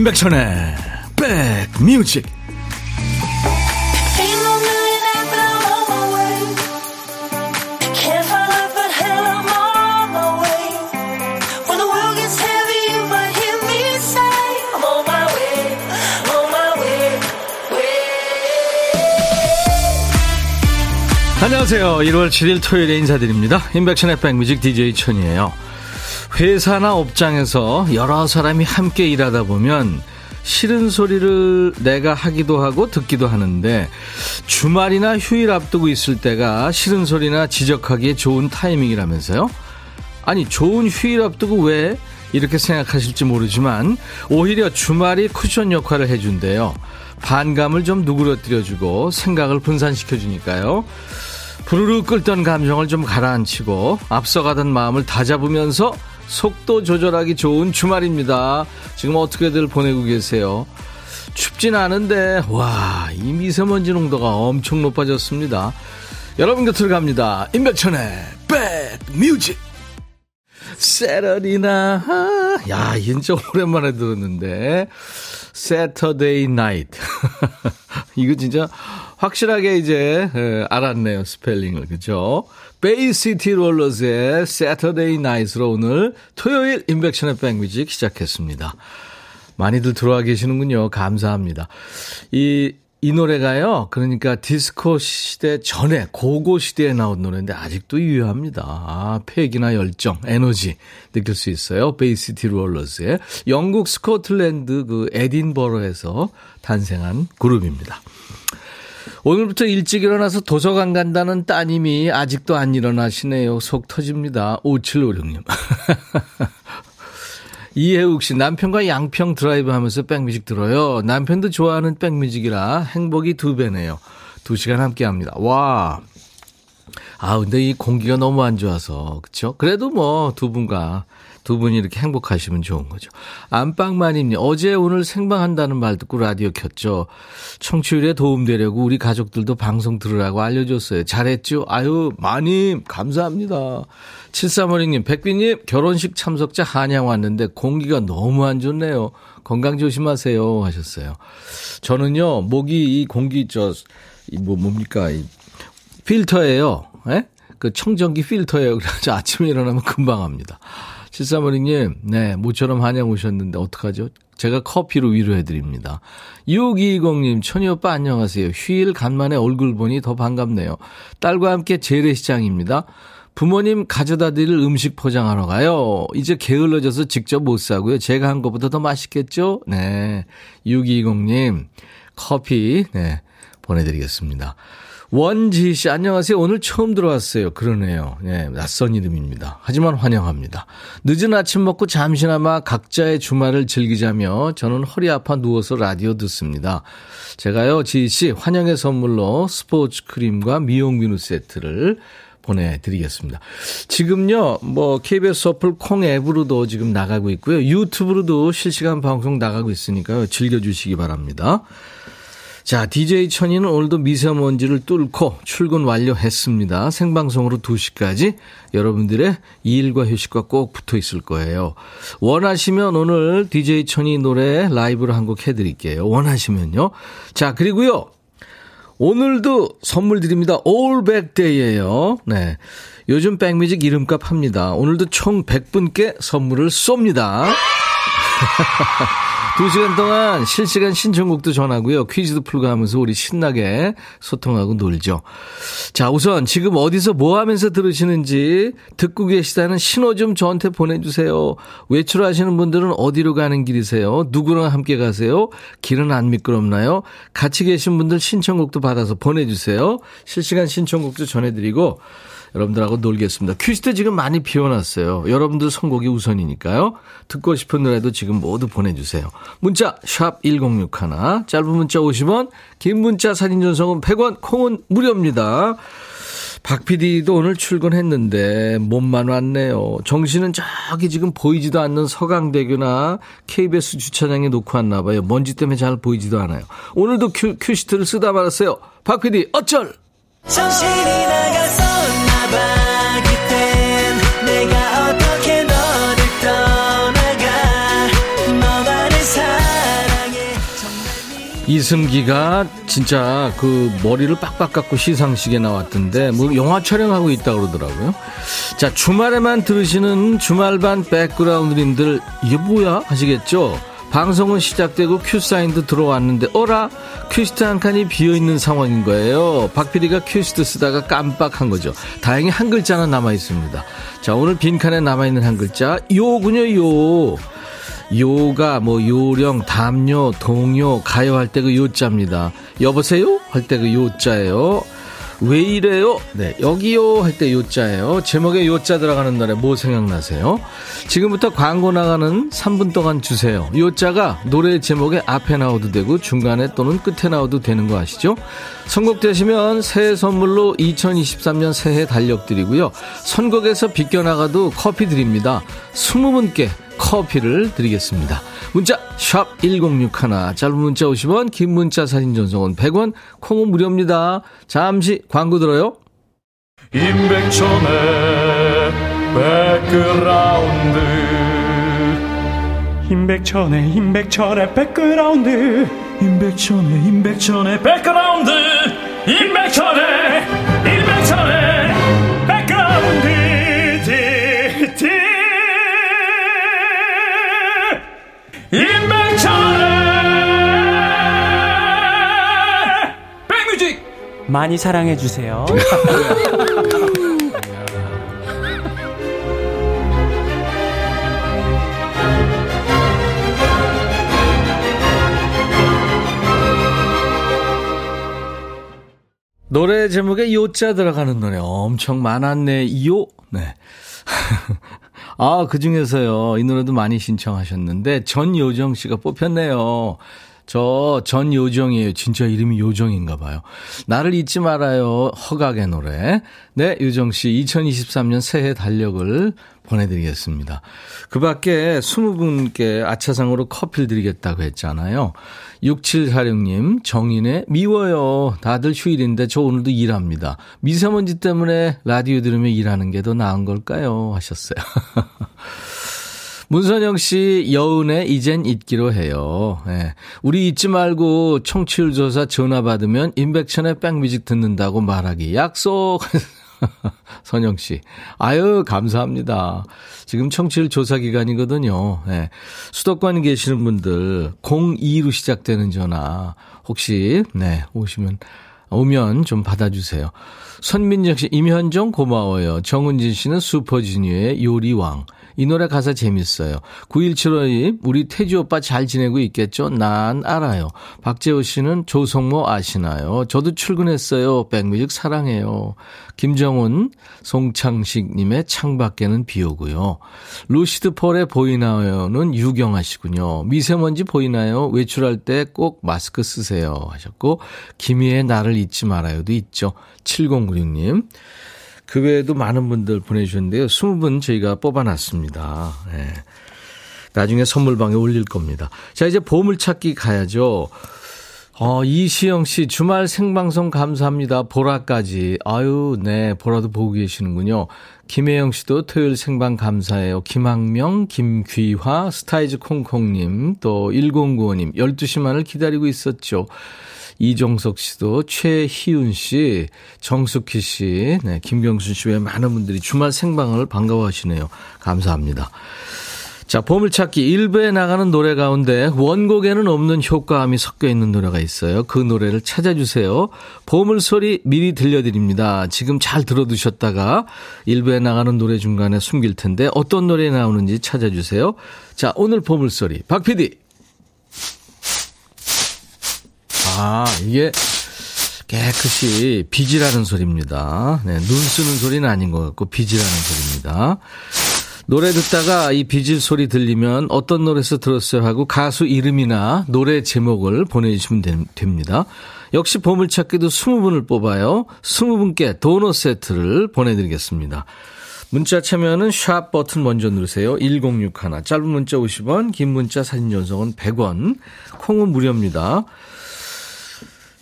임백천의 백뮤직 안녕하세요. 1월 7일 토요일에 인사드립니다. 임백천의 백뮤직 DJ 천이에요. 회사나 업장에서 여러 사람이 함께 일하다 보면 싫은 소리를 내가 하기도 하고 듣기도 하는데 주말이나 휴일 앞두고 있을 때가 싫은 소리나 지적하기에 좋은 타이밍이라면서요? 아니, 좋은 휴일 앞두고 왜 이렇게 생각하실지 모르지만 오히려 주말이 쿠션 역할을 해준대요. 반감을 좀 누그러뜨려주고 생각을 분산시켜주니까요. 부르르 끓던 감정을 좀 가라앉히고 앞서가던 마음을 다잡으면서 속도 조절하기 좋은 주말입니다. 지금 어떻게들 보내고 계세요? 춥진 않은데, 와, 이 미세먼지 농도가 엄청 높아졌습니다. 여러분 곁으로 갑니다. 임백천의 백뮤직. 세러리나, 야, 진짜 오랜만에 들었는데. Saturday Night. 이거 진짜 확실하게 이제 알았네요. 스펠링을. 그죠? 베이시티 롤러즈의 Saturday Night으로 오늘 토요일 임백천의 백뮤직 시작했습니다. 많이들 들어와 계시는군요. 감사합니다. 이, 이 노래가요. 그러니까 디스코 시대 전에 고고 시대에 나온 노래인데 아직도 유효합니다. 아, 패기나 열정, 에너지 느낄 수 있어요. 베이시티 롤러즈의 영국 스코틀랜드 그 에딘버러에서 탄생한 그룹입니다. 오늘부터 일찍 일어나서 도서관 간다는 따님이 아직도 안 일어나시네요. 속 터집니다. 5756님. 이혜욱 씨, 남편과 양평 드라이브 하면서 백뮤직 들어요. 남편도 좋아하는 백뮤직이라 행복이 두 배네요. 두 시간 함께 합니다. 와. 아, 근데 이 공기가 너무 안 좋아서, 그쵸? 그래도 뭐, 두 분과 두 분이 이렇게 행복하시면 좋은 거죠. 안방마님, 어제 오늘 생방한다는 말 듣고 라디오 켰죠. 청취율에 도움되려고 우리 가족들도 방송 들으라고 알려줬어요. 잘했죠? 아유, 마님, 감사합니다. 7356님, 백비님, 결혼식 참석자 한양 왔는데 공기가 너무 안 좋네요. 건강 조심하세요. 하셨어요. 저는요, 목이 이 공기, 저, 이 뭐, 뭡니까, 이 필터예요. 예? 그 청정기 필터예요. 그래서 아침에 일어나면 금방 합니다. 7356님, 네, 모처럼 한양 오셨는데 어떡하죠? 제가 커피로 위로해드립니다. 6220님, 천희 오빠 안녕하세요. 휴일 간만에 얼굴 보니 더 반갑네요. 딸과 함께 재래시장입니다. 부모님 가져다 드릴 음식 포장하러 가요. 이제 게을러져서 직접 못 사고요. 제가 한 것보다 더 맛있겠죠? 네. 6220님, 커피, 네, 보내드리겠습니다. 원지 씨, 안녕하세요. 오늘 처음 들어왔어요. 그러네요. 네, 낯선 이름입니다. 하지만 환영합니다. 늦은 아침 먹고 잠시나마 각자의 주말을 즐기자며 저는 허리 아파 누워서 라디오 듣습니다. 제가요, 지희 씨, 환영의 선물로 스포츠 크림과 미용 비누 세트를 보내드리겠습니다. 지금요, 뭐, KBS 어플 콩 앱으로도 지금 나가고 있고요. 유튜브로도 실시간 방송 나가고 있으니까요. 즐겨주시기 바랍니다. 자, DJ 천이는 오늘도 미세먼지를 뚫고 출근 완료했습니다. 생방송으로 2시까지 여러분들의 일과 휴식과 꼭 붙어 있을 거예요. 원하시면 오늘 DJ 천이 노래 라이브로 한 곡 해드릴게요. 원하시면요. 자, 그리고요. 오늘도 선물 드립니다. 올백데이예요. 네. 요즘 백뮤직 이름값 합니다. 오늘도 총 100분께 선물을 쏩니다. 두 시간 동안 실시간 신청곡도 전하고요. 퀴즈도 풀고 하면서 우리 신나게 소통하고 놀죠. 자, 우선 지금 어디서 뭐 하면서 들으시는지 듣고 계시다는 신호 좀 저한테 보내주세요. 외출하시는 분들은 어디로 가는 길이세요? 누구랑 함께 가세요? 길은 안 미끄럽나요? 같이 계신 분들 신청곡도 받아서 보내주세요. 실시간 신청곡도 전해드리고 여러분들하고 놀겠습니다. 퀴즈도 지금 많이 비워놨어요. 여러분들 선곡이 우선이니까요. 듣고 싶은 노래도 지금 모두 보내주세요. 문자 샵 1061, 짧은 문자 50원, 긴 문자 사진 전송은 100원, 콩은 무료입니다. 박 PD도 오늘 출근했는데 몸만 왔네요. 정신은 저기 지금 보이지도 않는 서강대교나 KBS 주차장에 놓고 왔나 봐요. 먼지 때문에 잘 보이지도 않아요. 오늘도 큐, 큐시트를 쓰다 말았어요. 박 PD 어쩔! 정신이 나갔었 이승기가 진짜 그 머리를 빡빡 깎고 시상식에 나왔던데 뭐 영화 촬영하고 있다 그러더라고요. 자 주말에만 들으시는 주말반 백그라운드님들 이게 뭐야 하시겠죠? 방송은 시작되고 큐 사인도 들어왔는데 어라 큐시트 한 칸이 비어 있는 상황인 거예요. 박PD가 큐시트 쓰다가 깜빡한 거죠. 다행히 한 글자는 남아 있습니다. 자 오늘 빈 칸에 남아 있는 한 글자 요군요 요. 요가, 뭐, 요령, 담요, 동요, 가요 할 때 그 요자입니다. 여보세요? 할 때 그 요자예요. 왜 이래요? 네, 여기요 할 때 요자예요. 제목에 요자 들어가는 노래 뭐 생각나세요? 지금부터 광고 나가는 3분 동안 주세요. 요자가 노래 제목에 앞에 나오도 되고 중간에 또는 끝에 나오도 되는 거 아시죠? 선곡되시면 새해 선물로 2023년 새해 달력 드리고요. 선곡에서 비껴나가도 커피 드립니다. 20분께 커피를 드리겠습니다. 문자 1061, 짧은 문자 50원, 긴 문자 사진 전송은 100원, 콩은 무료입니다. 잠시 광고 들어요. 임백천의 백그라운드 임백천의 임백천의 백그라운드 임백천의 임백천의 백그라운드 임백천의 많이 사랑해 주세요. 노래 제목에 요자 들어가는 노래 엄청 많았네. 요. 네. 아, 그 중에서요. 이 노래도 많이 신청하셨는데 전요정 씨가 뽑혔네요. 저 전요정이에요. 진짜 이름이 요정인가 봐요. 나를 잊지 말아요. 허각의 노래. 네, 요정 씨 2023년 새해 달력을 보내드리겠습니다. 그 밖에 20분께 아차상으로 커피를 드리겠다고 했잖아요. 6746님, 정인의 미워요. 다들 휴일인데 저 오늘도 일합니다. 미세먼지 때문에 라디오 들으며 일하는 게 더 나은 걸까요? 하셨어요. 문선영 씨, 여운의 이젠 잊기로 해요. 네. 우리 잊지 말고 청취율 조사 전화 받으면 인백천의 백뮤직 듣는다고 말하기 약속. 선영 씨. 아유, 감사합니다. 지금 청취율 조사 기간이거든요. 네. 수도권에 계시는 분들 02로 시작되는 전화 혹시 네, 오시면 오면 좀 받아주세요. 선민정 씨, 임현정 고마워요. 정은진 씨는 슈퍼주니어의 요리왕. 이 노래 가사 재밌어요. 9175님, 우리 태주 오빠 잘 지내고 있겠죠? 난 알아요. 박재호 씨는 조성모 아시나요? 저도 출근했어요. 백뮤직 사랑해요. 김정훈, 송창식님의 창밖에는 비 오고요. 루시드 폴의 보이나요는 유경아 씨군요. 미세먼지 보이나요? 외출할 때 꼭 마스크 쓰세요. 하셨고, 김희의 나를 잊지 말아요도 있죠. 7096님. 그 외에도 많은 분들 보내주셨는데요. 20분 저희가 뽑아놨습니다. 네. 나중에 선물방에 올릴 겁니다. 자, 이제 보물찾기 가야죠. 어, 이시영 씨, 주말 생방송 감사합니다. 보라까지. 아유, 네, 보라도 보고 계시는군요. 김혜영 씨도 토요일 생방 감사해요. 김학명, 김귀화, 스타이즈 콩콩님, 또 1095님, 12시만을 기다리고 있었죠. 이종석 씨도 최희훈 씨, 정숙희 씨, 네, 김경순 씨 외 많은 분들이 주말 생방을 반가워하시네요. 감사합니다. 자, 보물찾기 1부에 나가는 노래 가운데 원곡에는 없는 효과음이 섞여 있는 노래가 있어요. 그 노래를 찾아주세요. 보물소리 미리 들려드립니다. 지금 잘 들어두셨다가 1부에 나가는 노래 중간에 숨길 텐데 어떤 노래 나오는지 찾아주세요. 자, 오늘 보물소리. 박 PD. 아, 이게 깨끗이 빚이라는 소리입니다. 네, 눈 쓰는 소리는 아닌 것 같고 빚이라는 소리입니다. 노래 듣다가 이 비질 소리 들리면 어떤 노래에서 들었어요 하고 가수 이름이나 노래 제목을 보내주시면 됩니다. 역시 보물찾기도 20분을 뽑아요. 20분께 도넛 세트를 보내드리겠습니다. 문자 참여는 샵 버튼 먼저 누르세요. 1061. 짧은 문자 50원, 긴 문자 사진 전송은 100원. 콩은 무료입니다.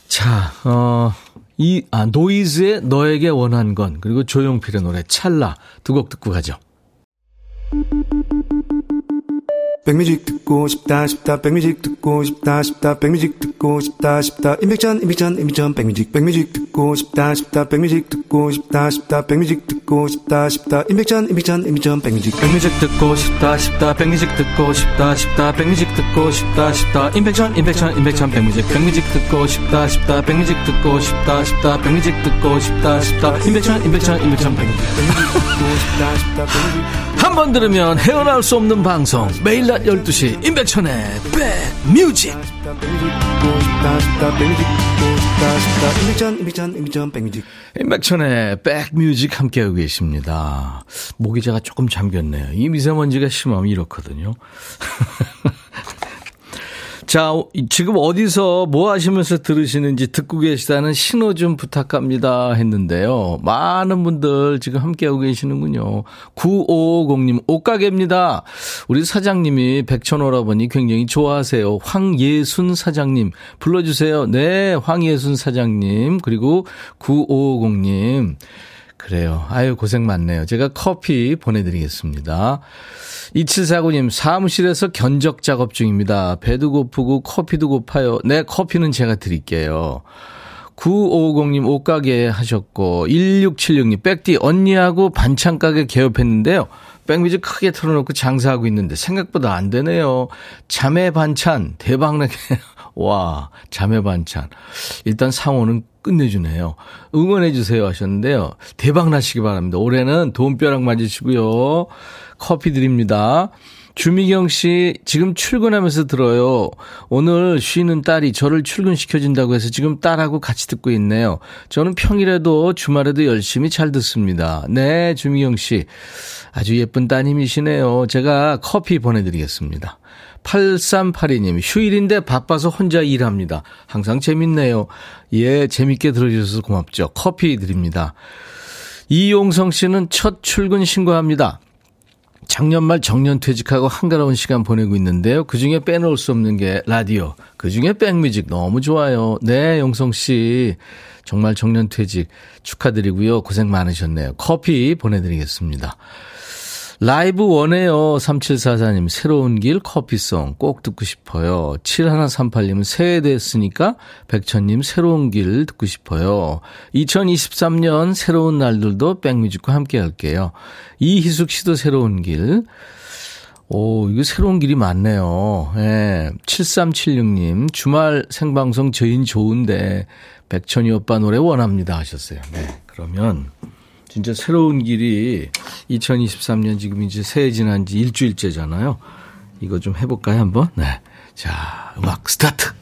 자, 어, 이, 아, 노이즈의 너에게 원한 건, 그리고 조용필의 노래 찰나 두 곡 듣고 가죠. 백뮤직 듣고 싶다 싶다 백뮤직 듣고 싶다 싶다 백뮤직 듣고 싶다 싶다 임백천 임백천 임백천 백뮤직 백뮤직 듣고 싶다 싶다 백뮤직 듣고 싶다 싶다 백뮤직 듣고 싶다 싶다. 임백천 임백천 임백천 백뮤직. 백뮤직 듣고 싶다 싶다. 백뮤직 듣고 싶다 싶다. 백뮤직 듣고 싶다 싶다. 임백천 임백천 임백천 백뮤직. 백뮤직 듣고 싶다 싶다. 백뮤직 듣고 싶다 싶다. 백뮤직 듣고 싶다 싶다. 임백천 임백천 임백천 백뮤직. 한 번 들으면 헤어나올 수 없는 방송. 매일 낮 12시 임백천의 백뮤직. 임백천 임백천 임백천 백뮤직 임백천의 백뮤직 함께하고 계십니다. 목이 제가 조금 잠겼네요. 이 미세먼지가 심하면 이렇거든요. 자, 지금 어디서 뭐 하시면서 들으시는지 듣고 계시다는 신호 좀 부탁합니다 했는데요. 많은 분들 지금 함께하고 계시는군요. 9550님, 옷가게입니다. 우리 사장님이 백천오라버니 굉장히 좋아하세요. 황예순 사장님, 불러주세요. 네, 황예순 사장님. 그리고 9550님. 그래요. 아유, 고생 많네요. 제가 커피 보내드리겠습니다. 2749님, 사무실에서 견적 작업 중입니다. 배도 고프고 커피도 고파요. 네, 커피는 제가 드릴게요. 9550님 옷가게 하셨고, 1676님, 백디 언니하고 반찬가게 개업했는데요. 백미지 크게 틀어놓고 장사하고 있는데 생각보다 안 되네요. 자매 반찬 대박나게. 와, 자매 반찬. 일단 상호는 끝내주네요. 응원해주세요 하셨는데요. 대박 나시기 바랍니다. 올해는 돈벼락 맞으시고요. 커피 드립니다. 주미경 씨, 지금 출근하면서 들어요. 오늘 쉬는 딸이 저를 출근시켜준다고 해서 지금 딸하고 같이 듣고 있네요. 저는 평일에도 주말에도 열심히 잘 듣습니다. 네, 주미경 씨. 아주 예쁜 따님이시네요. 제가 커피 보내드리겠습니다. 8382님, 휴일인데 바빠서 혼자 일합니다. 항상 재밌네요. 예, 재밌게 들어주셔서 고맙죠. 커피 드립니다. 이용성 씨는 첫 출근 신고합니다. 작년 말 정년 퇴직하고 한가로운 시간 보내고 있는데요. 그 중에 빼놓을 수 없는 게 라디오. 그 중에 백뮤직 너무 좋아요. 네, 용성 씨. 정말 정년 퇴직 축하드리고요. 고생 많으셨네요. 커피 보내드리겠습니다. 라이브 원해요. 3744님, 새로운 길 커피송 꼭 듣고 싶어요. 7138님은 새해 됐으니까 백천님 새로운 길 듣고 싶어요. 2023년 새로운 날들도 백뮤직과 함께 할게요. 이희숙 씨도 새로운 길. 오, 이거 새로운 길이 많네요. 예. 7376님, 주말 생방송 저인 좋은데, 백천이 오빠 노래 원합니다 하셨어요. 네. 그러면, 진짜 새로운 길이 2023년 지금 이제 새해 지난 지 일주일째잖아요. 이거 좀 해볼까요, 한번? 네. 자, 음악 스타트!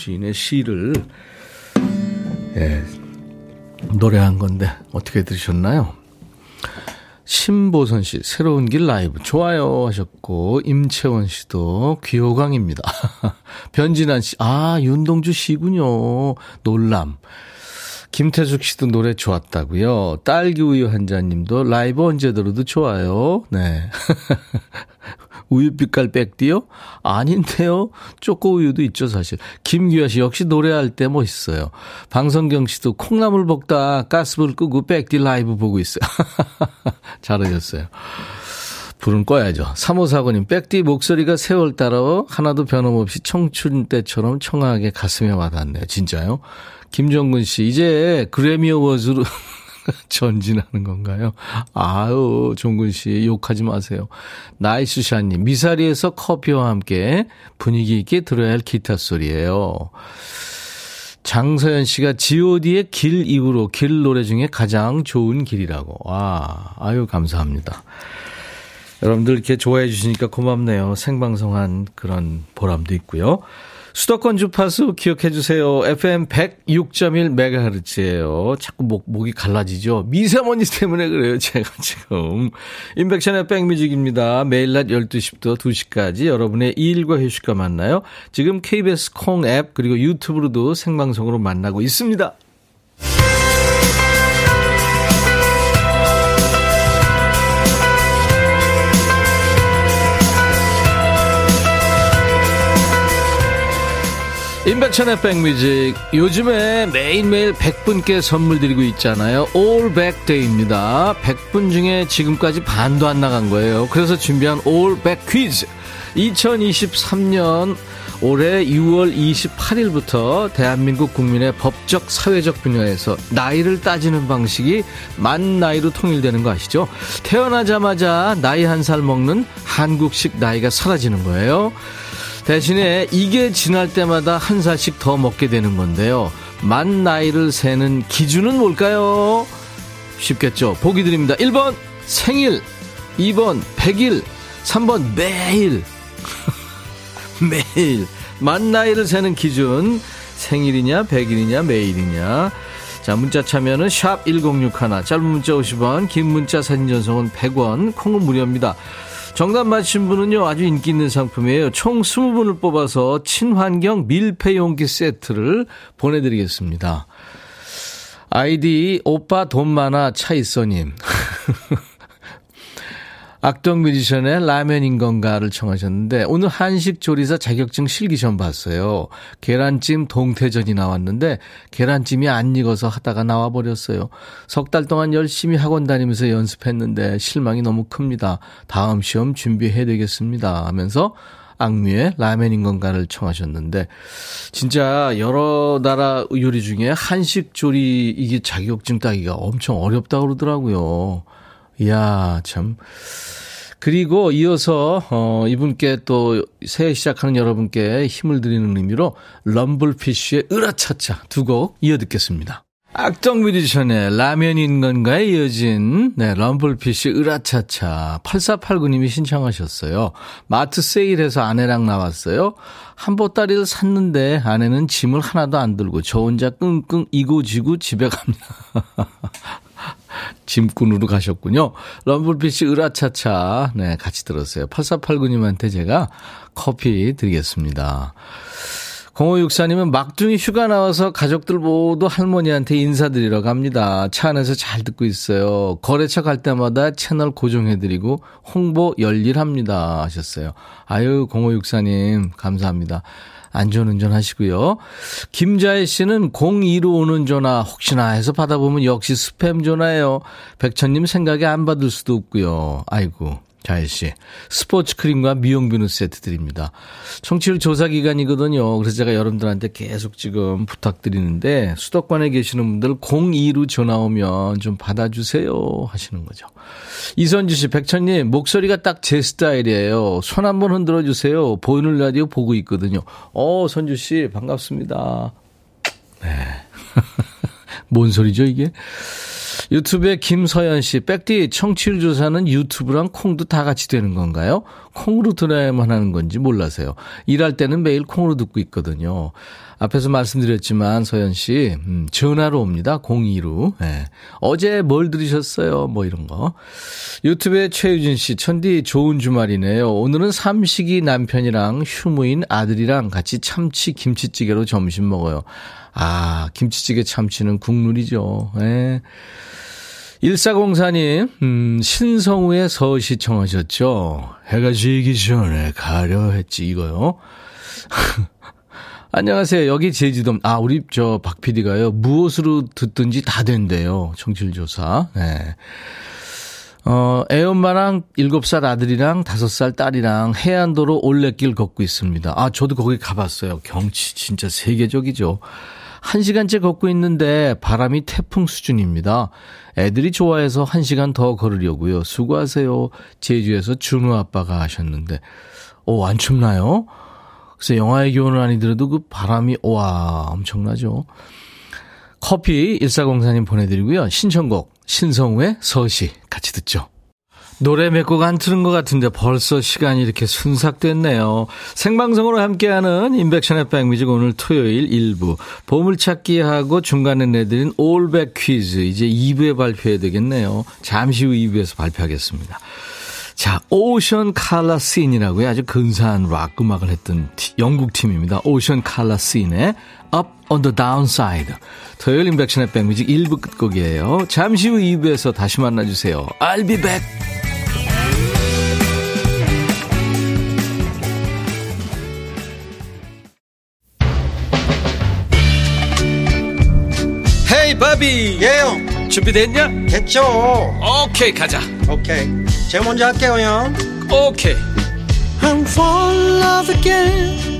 시인의 시를, 예, 노래한 건데, 어떻게 들으셨나요? 신보선 씨, 새로운 길 라이브 좋아요 하셨고, 임채원 씨도 귀호강입니다. 변진환 씨, 아, 윤동주 씨군요. 놀람. 김태숙 씨도 노래 좋았다고요. 딸기 우유 한 잔님도 라이브 언제 들어도 좋아요. 네. 우유빛깔 백디요? 아닌데요. 초코 우유도 있죠, 사실. 김규아 씨 역시 노래할 때 멋있어요. 방성경 씨도 콩나물 볶다 가스불 끄고 백디 라이브 보고 있어요. 잘하셨어요. 불은 꺼야죠. 3호사고님, 백디 목소리가 세월 따라 하나도 변함없이 청춘 때처럼 청아하게 가슴에 와닿네요. 진짜요? 김정근 씨, 이제 그래미 어워즈로 전진하는 건가요? 아유, 종근 씨, 욕하지 마세요. 나이스샤님, 미사리에서 커피와 함께 분위기 있게 들어야 할 기타 소리예요. 장서연 씨가 GOD의 길 이후로 길 노래 중에 가장 좋은 길이라고. 와, 아유, 감사합니다. 여러분들 이렇게 좋아해 주시니까 고맙네요. 생방송한 그런 보람도 있고요. 수도권 주파수 기억해 주세요. FM 106.1MHz예요. 자꾸 목, 목이 갈라지죠. 미세먼지 때문에 그래요. 제가 지금. 인백션의 백뮤직입니다. 매일 낮 12시부터 2시까지 여러분의 일과 휴식과 만나요. 지금 KBS 콩 앱 그리고 유튜브로도 생방송으로 만나고 있습니다. 인백천의 백뮤직. 요즘에 매일매일 100분께 선물 드리고 있잖아요. Day입니다. 100분 중에 지금까지 반도 안 나간 거예요. 그래서 준비한 Back 퀴즈 2023년 올해 6월 28일부터 대한민국 국민의 법적 사회적 분야에서 나이를 따지는 방식이 만 나이로 통일되는 거 아시죠? 태어나자마자 나이 한 살 먹는 한국식 나이가 사라지는 거예요 대신에 이게 지날 때마다 한 살씩 더 먹게 되는 건데요. 만 나이를 세는 기준은 뭘까요? 쉽겠죠. 보기 드립니다. 1번 생일, 2번 100일, 3번 매일. 매일. 만 나이를 세는 기준 생일이냐, 100일이냐, 매일이냐. 자, 문자 참여는 샵 1061, 짧은 문자 50원, 긴 문자 사진 전송은 100원, 콩은 무료입니다. 정답 맞힌 분은요, 아주 인기 있는 상품이에요. 총 20분을 뽑아서 친환경 밀폐 용기 세트를 보내드리겠습니다. 아이디, 오빠 돈 많아 차 있어님. 악동 뮤지션의 라면인 건가를 청하셨는데 오늘 한식 조리사 자격증 실기시험 봤어요. 계란찜 동태전이 나왔는데 계란찜이 안 익어서 하다가 나와 버렸어요. 석 달 동안 열심히 학원 다니면서 연습했는데 실망이 너무 큽니다. 다음 시험 준비해야 되겠습니다. 하면서 악뮤의 라면인 건가를 청하셨는데 진짜 여러 나라 요리 중에 한식 조리 이게 자격증 따기가 엄청 어렵다고 그러더라고요. 이야, 참. 그리고 이어서, 어, 이분께 또 새해 시작하는 여러분께 힘을 드리는 의미로 럼블피쉬의 으라차차 두 곡 이어 듣겠습니다. 악동 뮤지션의 라면인 건가에 이어진 네, 럼블피쉬 으라차차 8489님이 신청하셨어요. 마트 세일해서 아내랑 나왔어요. 한 보따리를 샀는데 아내는 짐을 하나도 안 들고 저 혼자 끙끙 이고지고 집에 갑니다. 짐꾼으로 가셨군요. 럼블피쉬 으라차차. 네, 같이 들었어요. 8489님한테 제가 커피 드리겠습니다. 0564님은 막둥이 휴가 나와서 가족들 모두 할머니한테 인사드리러 갑니다. 차 안에서 잘 듣고 있어요. 거래처 갈 때마다 채널 고정해드리고 홍보 열일합니다. 하셨어요. 아유, 0564님, 감사합니다. 안전운전 하시고요. 김자혜 씨는 02로 오는 전화 혹시나 해서 받아보면 역시 스팸 전화예요. 백천님 생각에 안 받을 수도 없고요. 아이고. 자혜 씨. 스포츠 크림과 미용 비누 세트 드립니다. 청취율 조사 기간이거든요. 그래서 제가 여러분들한테 계속 지금 부탁드리는데 수도권에 계시는 분들 02로 전화 오면 좀 받아주세요 하시는 거죠. 이선주 씨, 백천님, 목소리가 딱 제 스타일이에요. 손 한번 흔들어 주세요. 보이는 라디오 보고 있거든요. 어, 선주 씨, 반갑습니다. 네. 뭔 소리죠, 이게? 유튜브에 김서연 씨, 백디 청취율 조사는 유튜브랑 콩도 다 같이 되는 건가요? 콩으로 들어야만 하는 건지 몰라서요. 일할 때는 매일 콩으로 듣고 있거든요. 앞에서 말씀드렸지만 서연 씨 음, 전화로 옵니다. 02로. 네. 어제 뭘 들으셨어요? 뭐 이런 거. 유튜브에 최유진 씨 천디 좋은 주말이네요. 오늘은 삼식이 남편이랑 휴무인 아들이랑 같이 참치 김치찌개로 점심 먹어요. 아 김치찌개 참치는 국룰이죠. 네. 1404님, 음, 신성우의 서시 청하셨죠? 해가 지기 전에 가려 했지, 이거요. 안녕하세요. 여기 제주도, 아, 우리 저 박 PD가요. 무엇으로 듣든지 다 된대요. 청취율 조사. 네. 어, 애엄마랑 7살 아들이랑 5살 딸이랑 해안도로 올레길 걷고 있습니다. 아, 저도 거기 가봤어요. 경치 진짜 세계적이죠. 한 시간째 걷고 있는데 바람이 태풍 수준입니다. 애들이 좋아해서 한 시간 더 걸으려고요. 수고하세요. 제주에서 준우 아빠가 하셨는데, 오, 안 춥나요? 그래서 영화의 기온은 아니더라도 그 바람이 와 엄청나죠. 커피 1404님 보내드리고요. 신청곡 신성우의 서시 같이 듣죠. 노래 몇 곡 안 틀은 것 같은데 벌써 시간이 이렇게 순삭됐네요. 생방송으로 함께하는 인백션의 백뮤직 오늘 토요일 1부 보물찾기하고 중간에 내드린 올백 퀴즈 이제 2부에 발표해야 되겠네요. 잠시 후 2부에서 발표하겠습니다. 자, 오션 칼라 씬이라고요. 아주 근사한 락 음악을 했던 영국 팀입니다. 오션 칼라 씬의 Up on the Downside. 토요일 인백션의 백뮤직 1부 끝곡이에요. 잠시 후 2부에서 다시 만나주세요. I'll be back. 헤이 바비 예영 준비됐냐? 됐죠 오케이 가자 오케이 제가 먼저 할게요 형 오케이 I'm fall in love again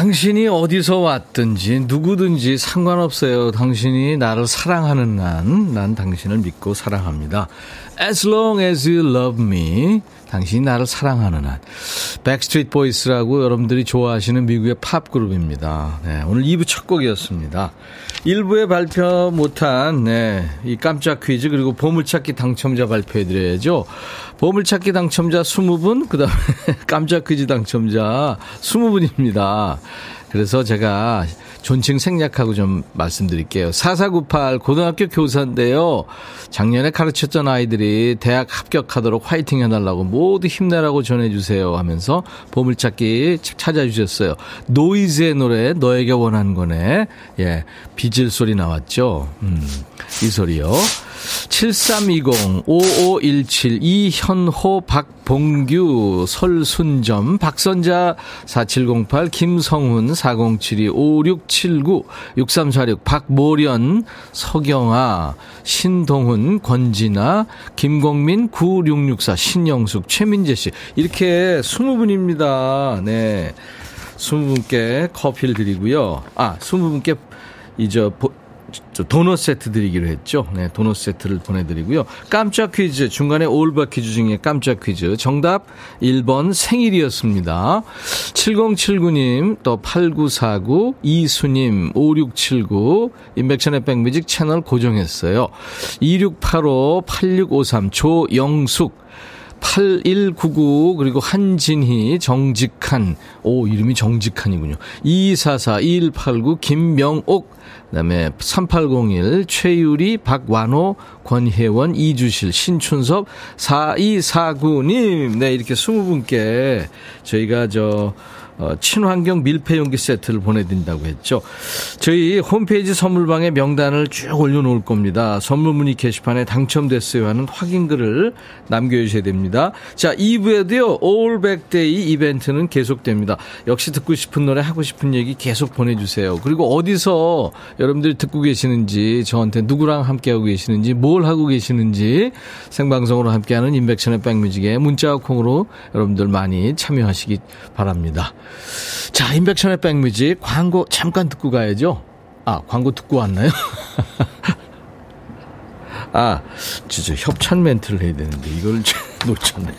당신이 어디서 왔든지 누구든지 상관없어요. 당신이 나를 사랑하는 한, 난 당신을 믿고 사랑합니다. As long as you love me, 당신이 나를 사랑하는 한. 백스트리트 보이스라고 여러분들이 좋아하시는 미국의 팝 그룹입니다. 네, 오늘 2부 첫 곡이었습니다. 1부에 발표 못한 네, 이 깜짝 퀴즈 그리고 보물찾기 당첨자 발표해 드려야죠. 보물찾기 당첨자 20분, 그다음에 깜짝 퀴즈 당첨자 20분입니다. 그래서 제가 존칭 생략하고 좀 말씀드릴게요. 4498 고등학교 교사인데요. 작년에 가르쳤던 아이들이 대학 합격하도록 화이팅 해달라고 모두 힘내라고 전해주세요 하면서 보물찾기 찾아주셨어요. 노이즈의 노래 너에게 원하는 거네. 예. 비질 소리 나왔죠. 음, 이 소리요. 7320, 5517, 이현호, 박봉규, 설순점, 박선자, 4708, 김성훈, 4072, 5679, 6346, 박모련, 서경아, 신동훈, 권진아, 김공민, 9664, 신영숙, 최민재 씨. 이렇게 20분입니다. 네. 20분께 커피를 드리고요. 아, 20분께 이제 도넛 세트 드리기로 했죠. 네, 도넛 세트를 보내드리고요. 깜짝 퀴즈, 중간에 올바 퀴즈 중에 깜짝 퀴즈. 정답 1번 생일이었습니다. 7079님, 또 8949, 이수님, 5679, 인백션의 백뮤직 채널 고정했어요. 2685, 8653, 조영숙, 8199 그리고 한진희 정직한. 오 이름이 정직한이군요. 2244 2189 김명옥. 그다음에 3801 최유리 박완호 권혜원 이주실 신춘섭 4249님. 네 이렇게 20분께 저희가 저 어, 친환경 밀폐용기 세트를 보내드린다고 했죠. 저희 홈페이지 선물방에 명단을 쭉 올려놓을 겁니다. 선물 문의 게시판에 당첨됐어요 하는 확인글을 남겨주셔야 됩니다. 자, 2부에도요, 올백데이 이벤트는 계속됩니다. 역시 듣고 싶은 노래, 하고 싶은 얘기 계속 보내주세요. 그리고 어디서 여러분들이 듣고 계시는지, 저한테 누구랑 함께하고 계시는지, 뭘 하고 계시는지, 생방송으로 함께하는 인백션의 백뮤직에 문자와 콩으로 여러분들 많이 참여하시기 바랍니다. 자, 임백천의 백뮤직 광고 잠깐 듣고 가야죠. 아, 광고 듣고 왔나요? 아, 진짜 협찬 멘트를 해야 되는데 이걸 놓쳤네요.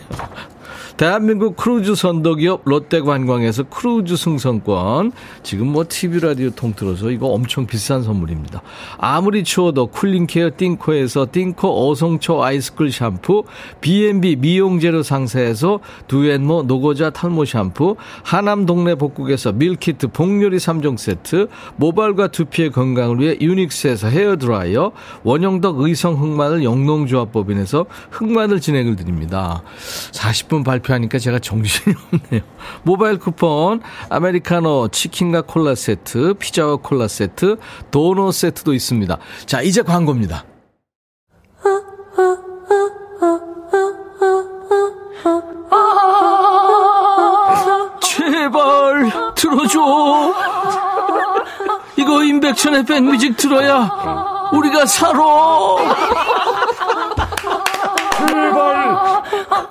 대한민국 크루즈 선도기업 롯데관광에서 크루즈 승선권. 지금 뭐 TV 라디오 통틀어서 이거 엄청 비싼 선물입니다. 아무리 추워도 쿨링케어 띵코에서 띵코 어성초 아이스쿨 샴푸, B&B 미용재료 상사에서 두앤모 노고자 탈모 샴푸, 하남 동네 복국에서 밀키트 복요리 3종 세트, 모발과 두피의 건강을 위해 유닉스에서 헤어드라이어, 원형덕 의성 흑마늘 영농조합법인에서 흑마늘 진액을 드립니다. 40분 발표 발표하니까 제가 정신이 없네요. 모바일 쿠폰, 아메리카노, 치킨과 콜라 세트, 피자와 콜라 세트, 도넛 세트도 있습니다. 자, 이제 광고입니다. 제발 들어줘. 이거 임백천의 백뮤직 들어야 우리가 살아.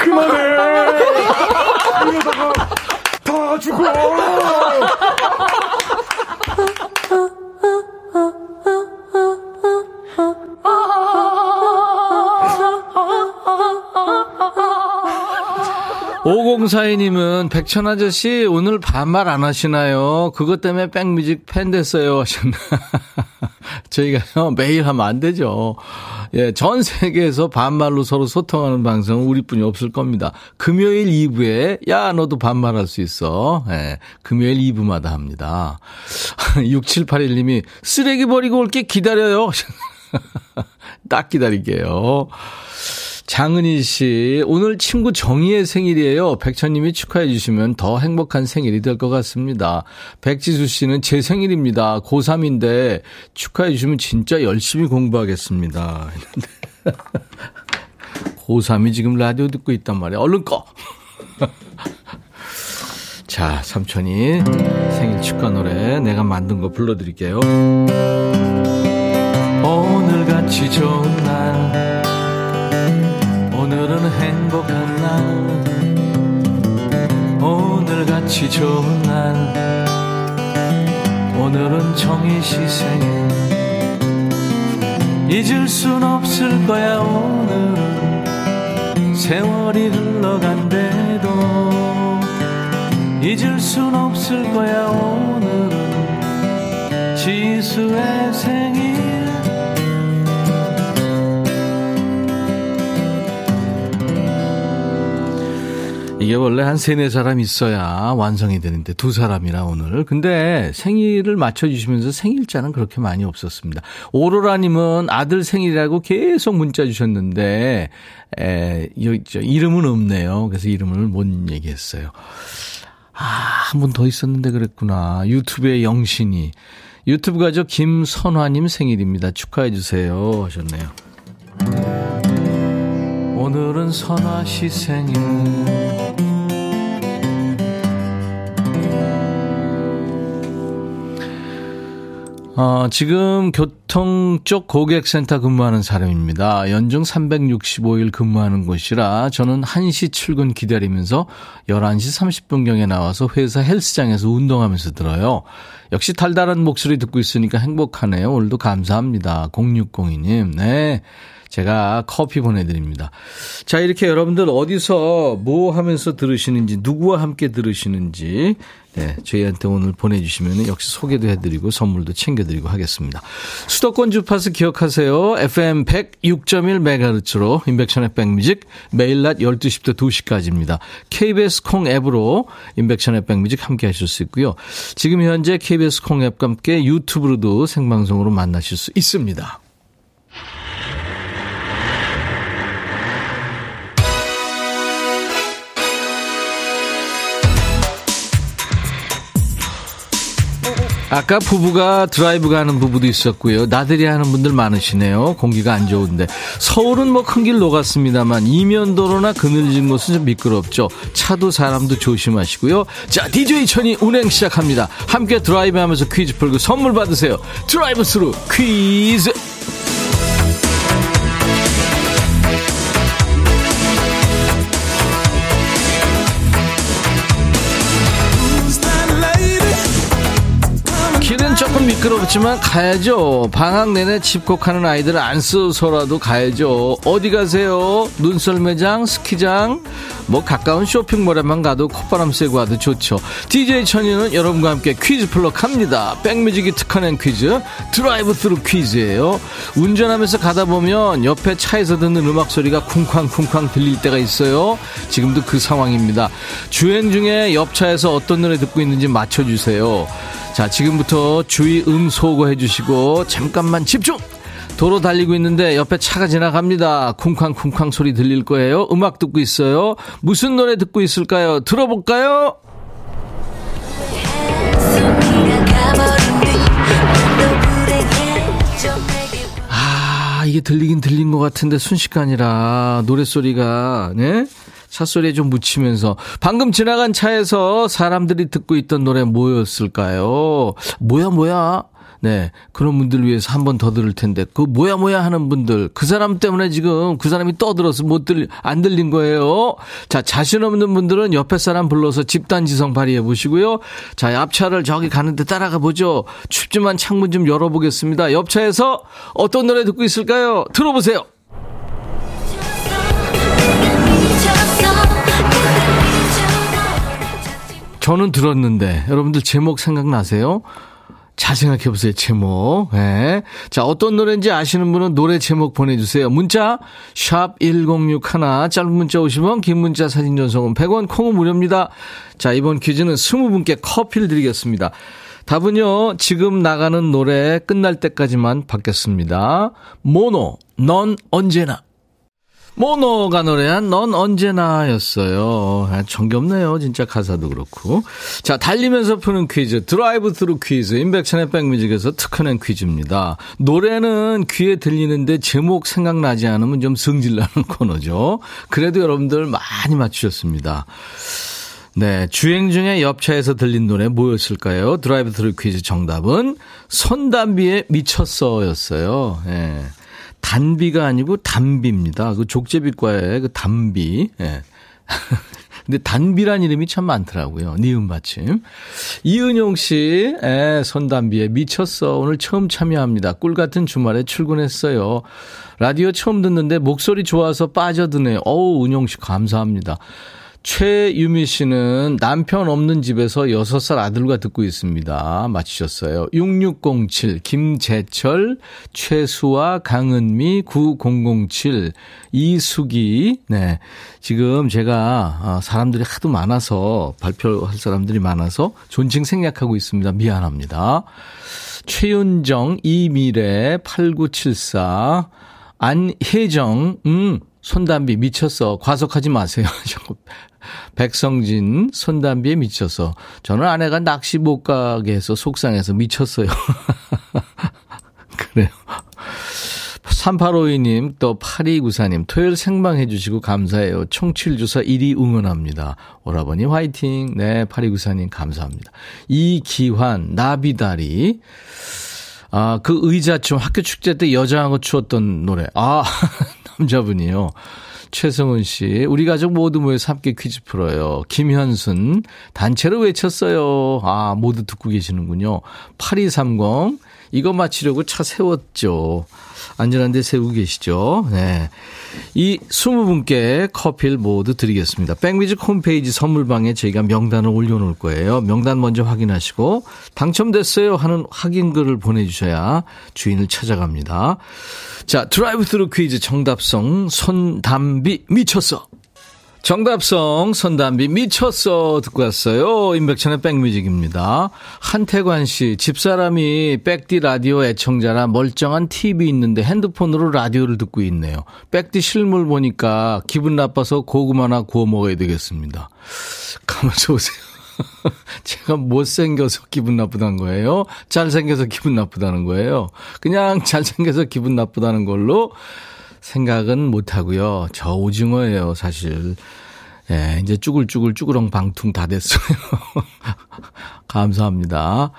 그만해. 이러다가 다 죽어 오공사이님은 백천 아저씨 오늘 반말 안 하시나요? 그것 때문에 백뮤직 팬 됐어요 하셨나? 저희가요 매일 하면 안 되죠. 예, 전 세계에서 반말로 서로 소통하는 방송은 우리뿐이 없을 겁니다. 금요일 2부에 야 너도 반말할 수 있어. 예, 금요일 2부마다 합니다. 6781님이 쓰레기 버리고 올 게 기다려요. 딱 기다릴게요. 장은희 씨, 오늘 친구 정희의 생일이에요. 백천님이 축하해 주시면 더 행복한 생일이 될 것 같습니다. 백지수 씨는 제 생일입니다. 고3인데 축하해 주시면 진짜 열심히 공부하겠습니다. 고3이 지금 라디오 듣고 있단 말이야. 얼른 꺼! 자, 삼촌이 생일 축하 노래 내가 만든 거 불러드릴게요. 오늘같이 좋은 날 오늘은 행복한 날 오늘같이 좋은 날. 오늘은 정희 시 생일 잊을 순 없을 거야 오늘은. 세월이 흘러 흘러간대도 잊을 순 없을 거야 오늘은. 지수의 생일 이게 원래 한 세네 사람 있어야 완성이 되는데 두 사람이라 오늘. 근데 생일을 맞춰주시면서 생일자는 그렇게 많이 없었습니다. 오로라님은 아들 생일이라고 계속 문자 주셨는데, 에, 이름은 없네요. 그래서 이름을 못 얘기했어요. 아, 한 분 더 있었는데 그랬구나. 유튜브의 영신이. 유튜브 가족 김선화님 생일입니다. 축하해주세요. 하셨네요. 오늘은 선화 씨 생일. 어, 지금 교통 쪽 고객센터 근무하는 사람입니다. 연중 365일 근무하는 곳이라 저는 1시 출근 기다리면서 11시 30분경에 나와서 회사 헬스장에서 운동하면서 들어요. 역시 달달한 목소리 듣고 있으니까 행복하네요. 오늘도 감사합니다. 0602님. 네. 제가 커피 보내드립니다. 자, 이렇게 여러분들 어디서 뭐 하면서 들으시는지, 누구와 함께 들으시는지, 네, 저희한테 오늘 보내주시면 역시 소개도 해드리고 선물도 챙겨드리고 하겠습니다. 수도권 주파수 기억하세요. FM 106.1MHz로 인백션의 백뮤직 매일 낮 12시부터 2시까지입니다. KBS 콩 앱으로 인백션의 백뮤직 함께 하실 수 있고요. 지금 현재 KBS 콩 앱과 함께 유튜브로도 생방송으로 만나실 수 있습니다. 아까 부부가 드라이브 가는 부부도 있었고요. 나들이 하는 분들 많으시네요. 공기가 안 좋은데. 서울은 뭐 큰 길 녹았습니다만 이면도로나 그늘진 곳은 좀 미끄럽죠. 차도 사람도 조심하시고요. 자, DJ 천이 운행 시작합니다. 함께 드라이브 하면서 퀴즈 풀고 선물 받으세요. 드라이브 스루 퀴즈! 미끄럽지만 가야죠. 방학 내내 집콕하는 아이들 안 써서라도 가야죠. 어디 가세요? 눈썰매장, 스키장, 뭐 가까운 쇼핑몰에만 가도 콧바람 쐬고 와도 좋죠. DJ 천이는 여러분과 함께 퀴즈 갑니다. 백뮤직이 특허낸 퀴즈, 드라이브 스루 퀴즈예요. 운전하면서 가다 보면 옆에 차에서 듣는 음악 소리가 쿵쾅쿵쾅 들릴 때가 있어요. 지금도 그 상황입니다. 주행 중에 옆 차에서 어떤 노래 듣고 있는지 맞춰주세요. 자, 지금부터 주의 음소거 해주시고, 잠깐만 집중! 도로 달리고 있는데 옆에 차가 지나갑니다. 쿵쾅쿵쾅 소리 들릴 거예요. 음악 듣고 있어요. 무슨 노래 듣고 있을까요? 들어볼까요? 아, 이게 들리긴 들린 것 같은데 순식간이라 노랫소리가, 네? 차소리에 좀 묻히면서 방금 지나간 차에서 사람들이 듣고 있던 노래 뭐였을까요? 뭐야 뭐야? 네. 그런 분들 위해서 한 번 더 들을 텐데, 그 뭐야 뭐야 하는 분들, 그 사람 때문에 지금 그 사람이 떠들어서 못 들, 안 들린 거예요. 자, 자신 없는 분들은 옆에 사람 불러서 집단지성 발휘해 보시고요. 자, 앞차를 저기 가는데 따라가 보죠. 춥지만 창문 좀 열어보겠습니다. 옆차에서 어떤 노래 듣고 있을까요? 들어보세요. 저는 들었는데 여러분들 제목 생각나세요? 잘 생각해 보세요, 제목. 네. 자, 어떤 노래인지 아시는 분은 노래 제목 보내주세요. 문자, 샵 1061, 짧은 문자 50원, 긴 문자 사진 전송은 100원, 콩은 무료입니다. 자, 이번 퀴즈는 20분께 커피를 드리겠습니다. 답은요, 지금 나가는 노래 끝날 때까지만 받겠습니다. 모노, 넌 언제나. 모노가 노래한 넌 언제나였어요. 아, 정겹네요. 진짜 가사도 그렇고. 자, 달리면서 푸는 퀴즈. 드라이브 스루 퀴즈. 임백천의 백뮤직에서 특허낸 퀴즈입니다. 노래는 귀에 들리는데 제목 생각나지 않으면 좀 성질나는 코너죠. 그래도 여러분들 많이 맞추셨습니다. 네. 주행 중에 옆차에서 들린 노래 뭐였을까요? 드라이브 스루 퀴즈 정답은 손담비의 미쳤어 였어요. 예. 네. 단비가 아니고 담비입니다. 그 족제비과의 그 담비. 예. 근데 단비란 이름이 참 많더라고요. 니은 받침. 이은용 씨, 에, 손단비에 미쳤어. 오늘 처음 참여합니다. 꿀 같은 주말에 출근했어요. 라디오 처음 듣는데 목소리 좋아서 빠져드네요. 어우, 은용 씨 감사합니다. 최유미 씨는 남편 없는 집에서 6살 아들과 듣고 있습니다. 맞히셨어요. 6607, 김재철, 최수아, 강은미, 9007, 이수기. 네. 지금 제가 아, 사람들이 하도 많아서 발표할 사람들이 많아서 존칭 생략하고 있습니다. 미안합니다. 최윤정, 이미래, 8974, 안혜정, 음, 손담비 미쳤어. 과속하지 마세요. 백성진 손담비에 미쳐서 저는 아내가 낚시 못 가게 해서 속상해서 미쳤어요. 그래요. 3852님, 또 8294님, 토요일 생방해 주시고 감사해요. 총칠주사 1위 응원합니다. 오라버니 화이팅. 네, 8294님 감사합니다. 이기환, 나비다리. 아, 그 의자춤 학교 축제 때 여자하고 추었던 노래. 아, 남자분이요. 최성은 씨, 우리 가족 모두 모여서 함께 퀴즈 풀어요. 김현순, 단체로 외쳤어요. 아, 모두 듣고 계시는군요. 8230, 이거 맞히려고 차 세웠죠. 안전한 데 세우고 계시죠. 네. 이 20분께 커피를 모두 드리겠습니다. 백뮤직 홈페이지 선물방에 저희가 명단을 올려놓을 거예요. 명단 먼저 확인하시고 당첨됐어요 하는 확인글을 보내주셔야 주인을 찾아갑니다. 자, 드라이브 스루 퀴즈 정답송 손담비 미쳤어. 정답송 손담비 미쳤어 듣고 왔어요. 임백천의 백뮤직입니다. 한태관 씨 집사람이 백디 라디오 애청자라 멀쩡한 TV 있는데 핸드폰으로 라디오를 듣고 있네요. 백디 실물 보니까 기분 나빠서 고구마 나 구워 먹어야 되겠습니다. 가만히 오세요. 제가 못생겨서 기분 나쁘다는 거예요? 잘생겨서 기분 나쁘다는 거예요? 그냥 잘생겨서 기분 나쁘다는 걸로 생각은 못 하고요. 저 오징어예요, 사실. 예, 이제 쭈글쭈글 쭈그렁 방퉁 다 됐어요. 감사합니다.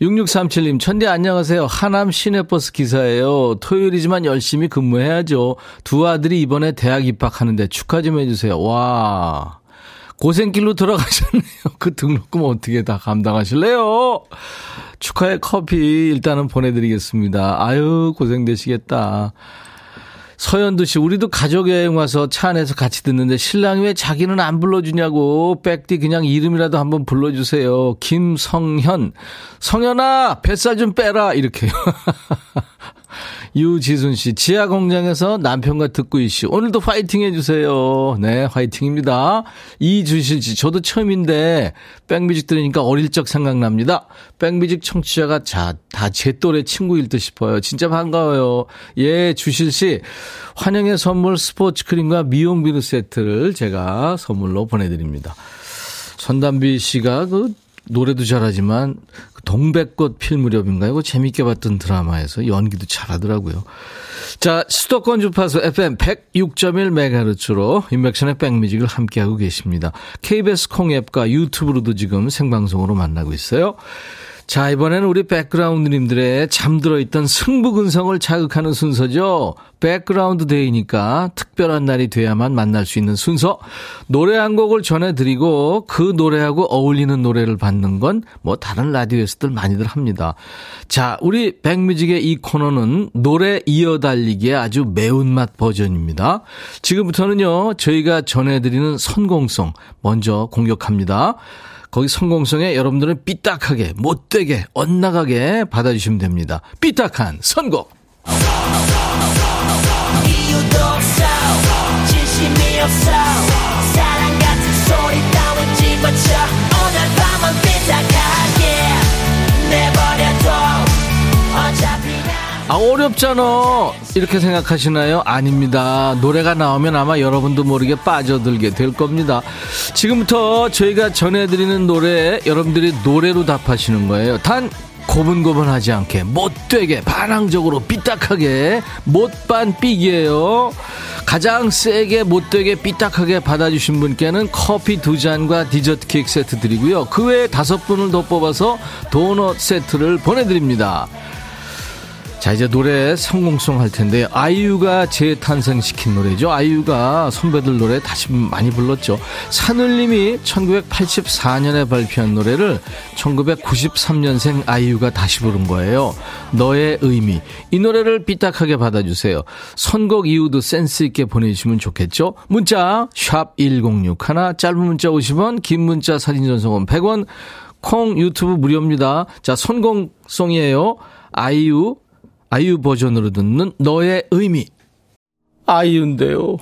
6637님, 천디 안녕하세요. 하남 시내버스 기사예요. 토요일이지만 열심히 근무해야죠. 두 아들이 이번에 대학 입학하는데 축하 좀 해주세요. 와. 고생길로 들어가셨네요. 그 등록금 어떻게 다 감당하실래요? 축하의 커피 일단은 보내드리겠습니다. 아유, 고생되시겠다. 서현두 씨, 우리도 가족 여행 와서 차 안에서 같이 듣는데 신랑이 왜 자기는 안 불러주냐고. 백디 그냥 이름이라도 한번 불러주세요. 김성현. 성현아, 뱃살 좀 빼라. 이렇게요. 유지순 씨, 지하 공장에서 남편과 듣고 있시. 오늘도 화이팅 해주세요. 네, 화이팅입니다. 이주실 씨, 저도 처음인데, 백뮤직 들으니까 어릴 적 생각납니다. 백뮤직 청취자가 자, 다 제 또래 친구일 듯 싶어요. 진짜 반가워요. 예, 주실 씨, 환영의 선물 스포츠 크림과 미용 비누 세트를 제가 선물로 보내드립니다. 선담비 씨가 그 노래도 잘하지만 동백꽃 필 무렵인가요? 그 재밌게 봤던 드라마에서 연기도 잘하더라고요. 자, 수도권 주파수 FM 106.1MHz로 인백션의 백뮤직을 함께하고 계십니다. KBS 콩앱과 유튜브로도 지금 생방송으로 만나고 있어요. 자, 이번에는 우리 백그라운드님들의 잠들어 있던 승부근성을 자극하는 순서죠. 백그라운드 데이니까 특별한 날이 돼야만 만날 수 있는 순서. 노래 한 곡을 전해드리고 그 노래하고 어울리는 노래를 받는 건 뭐 다른 라디오에서들 많이들 합니다. 자, 우리 백뮤직의 이 코너는 노래 이어달리기의 아주 매운맛 버전입니다. 지금부터는요, 저희가 전해드리는 선공송 먼저 공격합니다. 거기 성공성에 여러분들은 삐딱하게, 못되게, 엇나가게 받아주시면 됩니다. 삐딱한 선곡! 사랑 같은 소리 따윈 집어쳐, 아, 어렵잖아. 이렇게 생각하시나요? 아닙니다. 노래가 나오면 아마 여러분도 모르게 빠져들게 될 겁니다. 지금부터 저희가 전해드리는 노래, 여러분들이 노래로 답하시는 거예요. 단, 고분고분하지 않게, 못되게, 반항적으로, 삐딱하게, 못반 삑이에요. 가장 세게, 못되게, 삐딱하게 받아주신 분께는 커피 두 잔과 디저트 케이크 세트 드리고요. 그 외에 다섯 분을 더 뽑아서 도넛 세트를 보내드립니다. 자, 이제 노래 성공송 할 텐데, 아이유가 재탄생시킨 노래죠. 아이유가 선배들 노래 다시 많이 불렀죠. 산울님이 1984년에 발표한 노래를 1993년생 아이유가 다시 부른 거예요. 너의 의미. 이 노래를 삐딱하게 받아주세요. 선곡 이유도 센스 있게 보내주시면 좋겠죠. 문자, 샵 1061, 짧은 문자 50원, 긴 문자 사진 전송은 100원, 콩 유튜브 무료입니다. 자, 선곡송이에요. 아이유, 아이유 버전으로 듣는 너의 의미. 아이유인데요.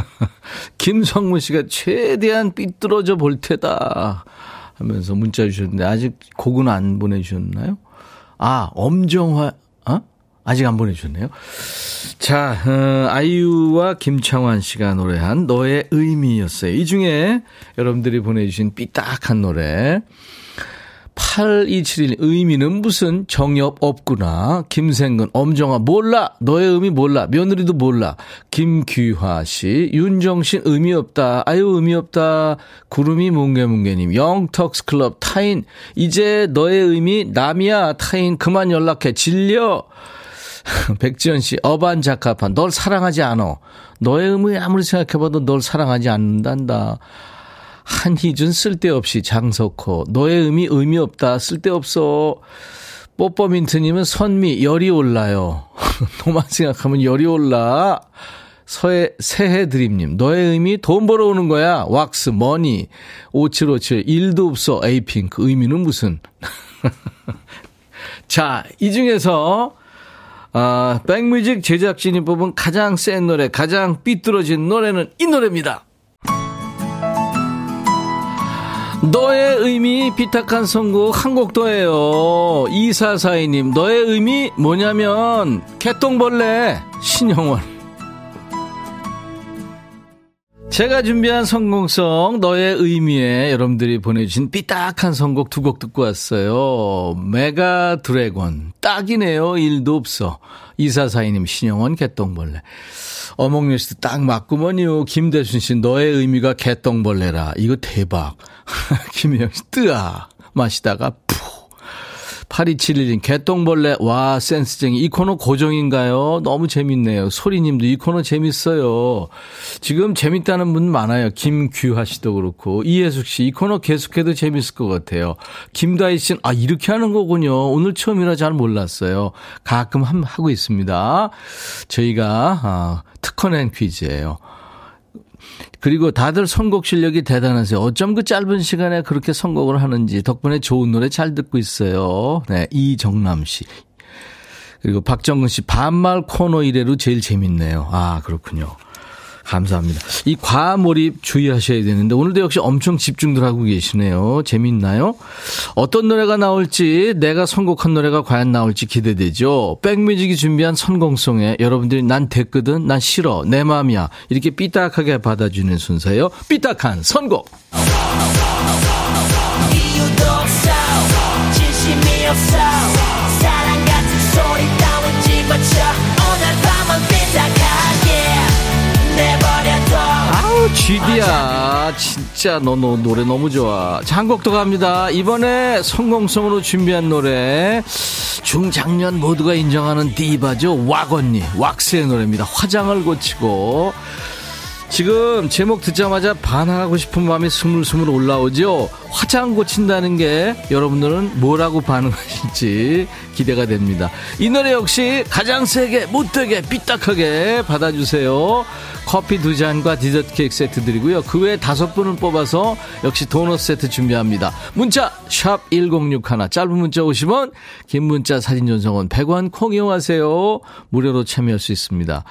김성문 씨가 최대한 삐뚤어져 볼 테다. 하면서 문자 주셨는데, 아직 곡은 안 보내주셨나요? 아, 엄정화, 어? 아직 안 보내주셨네요. 자, 어, 아이유와 김창완 씨가 노래한 너의 의미였어요. 이 중에 여러분들이 보내주신 삐딱한 노래. 8271 의미는 무슨 정엽 없구나. 김생근 엄정아 몰라. 너의 의미 몰라. 며느리도 몰라. 김규화 씨 윤정신 의미 없다. 아유 의미 없다. 구름이 뭉게뭉게님 영턱스 클럽 타인 이제 너의 의미 남이야 타인 그만 연락해 질려. 백지연 씨, 어반 자카판, 널 사랑하지 않어. 너의 의미 아무리 생각해봐도 널 사랑하지 않는단다. 한희준 쓸데없이 장석호 너의 의미 의미 없다. 쓸데없어. 뽀뽀민트님은 선미 열이 올라요. 너만 생각하면 열이 올라. 서해 새해 드림님 너의 의미 돈 벌어오는 거야. 왁스 머니. 5757 일도 없어. 에이핑크 의미는 무슨? 자 이 중에서 아, 백뮤직 제작진이 뽑은 가장 센 노래, 가장 삐뚤어진 노래는 이 노래입니다. 너의 의미 비탁한 선곡 한 곡 더예요. 이사사이님 너의 의미 뭐냐면 개똥벌레 신형원. 제가 준비한 성공성 너의 의미에 여러분들이 보내주신 삐딱한 선곡 두 곡 듣고 왔어요. 메가 드래곤 딱이네요. 일도 없어. 이사사이님 신영원 개똥벌레. 씨도 딱 맞구먼요. 김대순 씨, 너의 의미가 개똥벌레라. 이거 대박. 김혜영 씨, 뜨아. 마시다가 푸. 8271님, 개똥벌레, 와, 센스쟁이. 이 코너 고정인가요? 너무 재밌네요. 소리님도 이 코너 재밌어요. 지금 재밌다는 분 많아요. 김규하 씨도 그렇고. 이혜숙 씨, 이 코너 계속해도 재밌을 것 같아요. 김다희 씨는, 아, 이렇게 하는 거군요. 오늘 처음이라 잘 몰랐어요. 가끔 함, 하고 있습니다. 저희가, 아, 특허낸 퀴즈예요. 그리고 다들 선곡 실력이 대단하세요. 어쩜 그 짧은 시간에 그렇게 선곡을 하는지 덕분에 좋은 노래 잘 듣고 있어요. 네, 이정남 씨. 그리고 박정근 씨 반말 코너 이래로 제일 재밌네요. 아, 그렇군요. 감사합니다. 이 과몰입 주의하셔야 되는데 오늘도 역시 엄청 집중들 하고 계시네요. 재밌나요? 어떤 노래가 나올지 내가 선곡한 노래가 과연 나올지 기대되죠. 백뮤직이 준비한 선공송에 여러분들이 난 됐거든, 난 싫어, 내 마음이야 이렇게 삐딱하게 받아주는 순서예요. 삐딱한 선곡. 이유도 없어 진심이 없어 쥐디야 진짜 너, 너 노래 너무 좋아. 더 갑니다. 이번에 성공성으로 준비한 노래. 중장년 모두가 인정하는 디바죠. 왁언니 왁스의 노래입니다. 화장을 고치고. 지금 제목 듣자마자 반항하고 싶은 마음이 스물스물 올라오죠. 화장 고친다는 게 여러분들은 뭐라고 반응하실지 기대가 됩니다 이 노래 역시 가장 세게 못되게 삐딱하게 받아주세요 커피 두 잔과 디저트 케이크 세트 드리고요. 그 외에 다섯 분을 뽑아서 역시 도넛 세트 준비합니다. 문자 샵 1061, 짧은 문자 50원, 긴 문자 사진 전송은 100원 콩 이용하세요. 무료로 참여할 수 있습니다.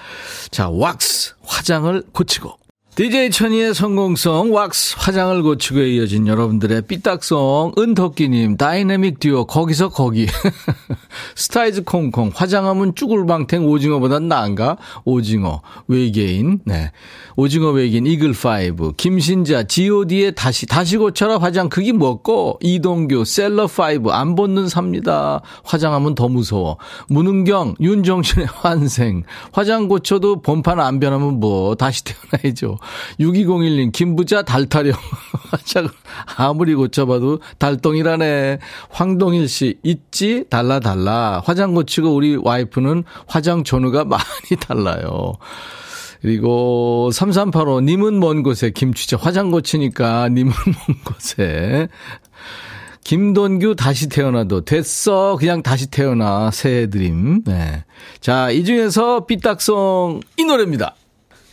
자, 왁스 화장을 고치고 DJ 천이의 선공송 왁스 화장을 고치고에 이어진 여러분들의 삐딱송 은토끼님 다이내믹 듀오 거기서 거기. 스타이즈 콩콩 화장하면 쭈글방탱 오징어보단 나은가? 오징어 외계인. 네. 오징어 외계인 이글 파이브. 김신자 god의 다시 다시 고쳐라 화장 그게 뭐고. 이동규 셀럽 파이브 안 본 눈 삽니다. 화장하면 더 무서워. 문은경 윤종신의 환생. 화장 고쳐도 본판 안 변하면 뭐 다시 태어나야죠 6201님, 김부자 달타령. 아무리 고쳐봐도 달동이라네. 황동일 씨, 있지? 달라, 달라. 화장 고치고 우리 와이프는 화장 전후가 많이 달라요. 그리고 3385, 님은 먼 곳에 김추자 화장 고치니까 님은 먼 곳에. 김돈규 다시 태어나도 됐어. 그냥 다시 태어나. 새해 드림. 네. 자, 이 중에서 삐딱송 이 노래입니다.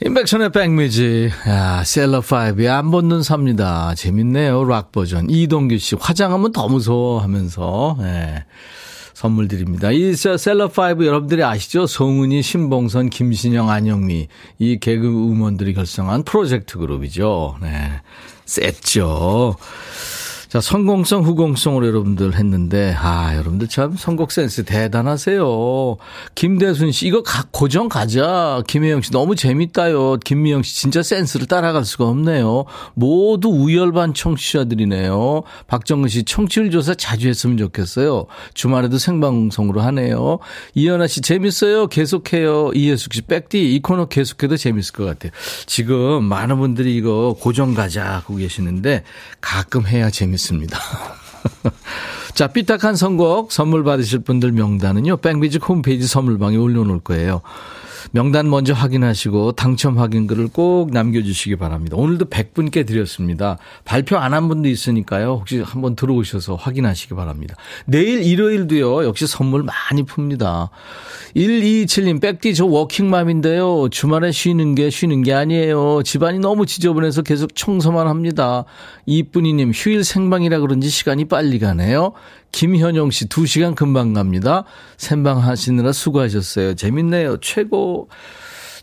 임백천의 백뮤직. 야, 셀럽5의 안 본 눈 삽니다. 재밌네요. 락 버전. 이동규 씨, 화장하면 더 무서워 하면서, 네. 선물 드립니다. 이 셀럽5 여러분들이 아시죠? 송은이, 신봉선, 김신영, 안영미. 이 개그 우먼들이 결성한 프로젝트 그룹이죠. 네. 셌죠. 자, 성공성, 후공성으로 여러분들 했는데, 아, 여러분들 참 선곡 센스 대단하세요. 김대순 씨, 이거 가, 고정 가자. 김혜영 씨, 너무 재밌다요. 김미영 씨, 진짜 센스를 따라갈 수가 없네요. 모두 우열반 청취자들이네요. 박정근 씨, 청취율 조사 자주 했으면 좋겠어요. 주말에도 생방송으로 하네요. 이현아 씨, 재밌어요. 계속해요. 이혜숙 씨, 백디, 이 코너 계속해도 재밌을 것 같아요. 지금 많은 분들이 이거 고정 가자 하고 계시는데, 가끔 해야 재밌어요. 있습니다. 자, 삐딱한 선곡 선물 받으실 분들 명단은요, 백뮤직 홈페이지 선물방에 올려놓을 거예요. 명단 먼저 확인하시고 당첨 확인글을 꼭 남겨주시기 바랍니다. 오늘도 100분께 드렸습니다. 발표 안 한 분도 있으니까요. 혹시 한번 들어오셔서 확인하시기 바랍니다. 내일 일요일도요. 역시 선물 많이 풉니다. 127님, 백디 저 워킹맘인데요. 주말에 쉬는 게 쉬는 게 아니에요. 집안이 너무 지저분해서 계속 청소만 합니다. 이쁜이님, 휴일 생방이라 그런지 시간이 빨리 가네요. 김현영 씨, 2시간 금방 갑니다. 생방 하시느라 수고하셨어요. 재밌네요. 최고.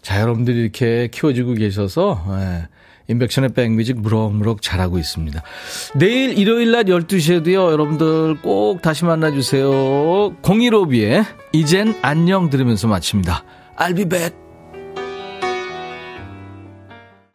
자, 여러분들이 이렇게 키워주고 계셔서, 예. 인백션의 백뮤직 무럭무럭 잘하고 있습니다. 내일 일요일 낮 12시에도요, 여러분들 꼭 다시 만나주세요. 015B의 이젠 안녕 들으면서 마칩니다. I'll be back.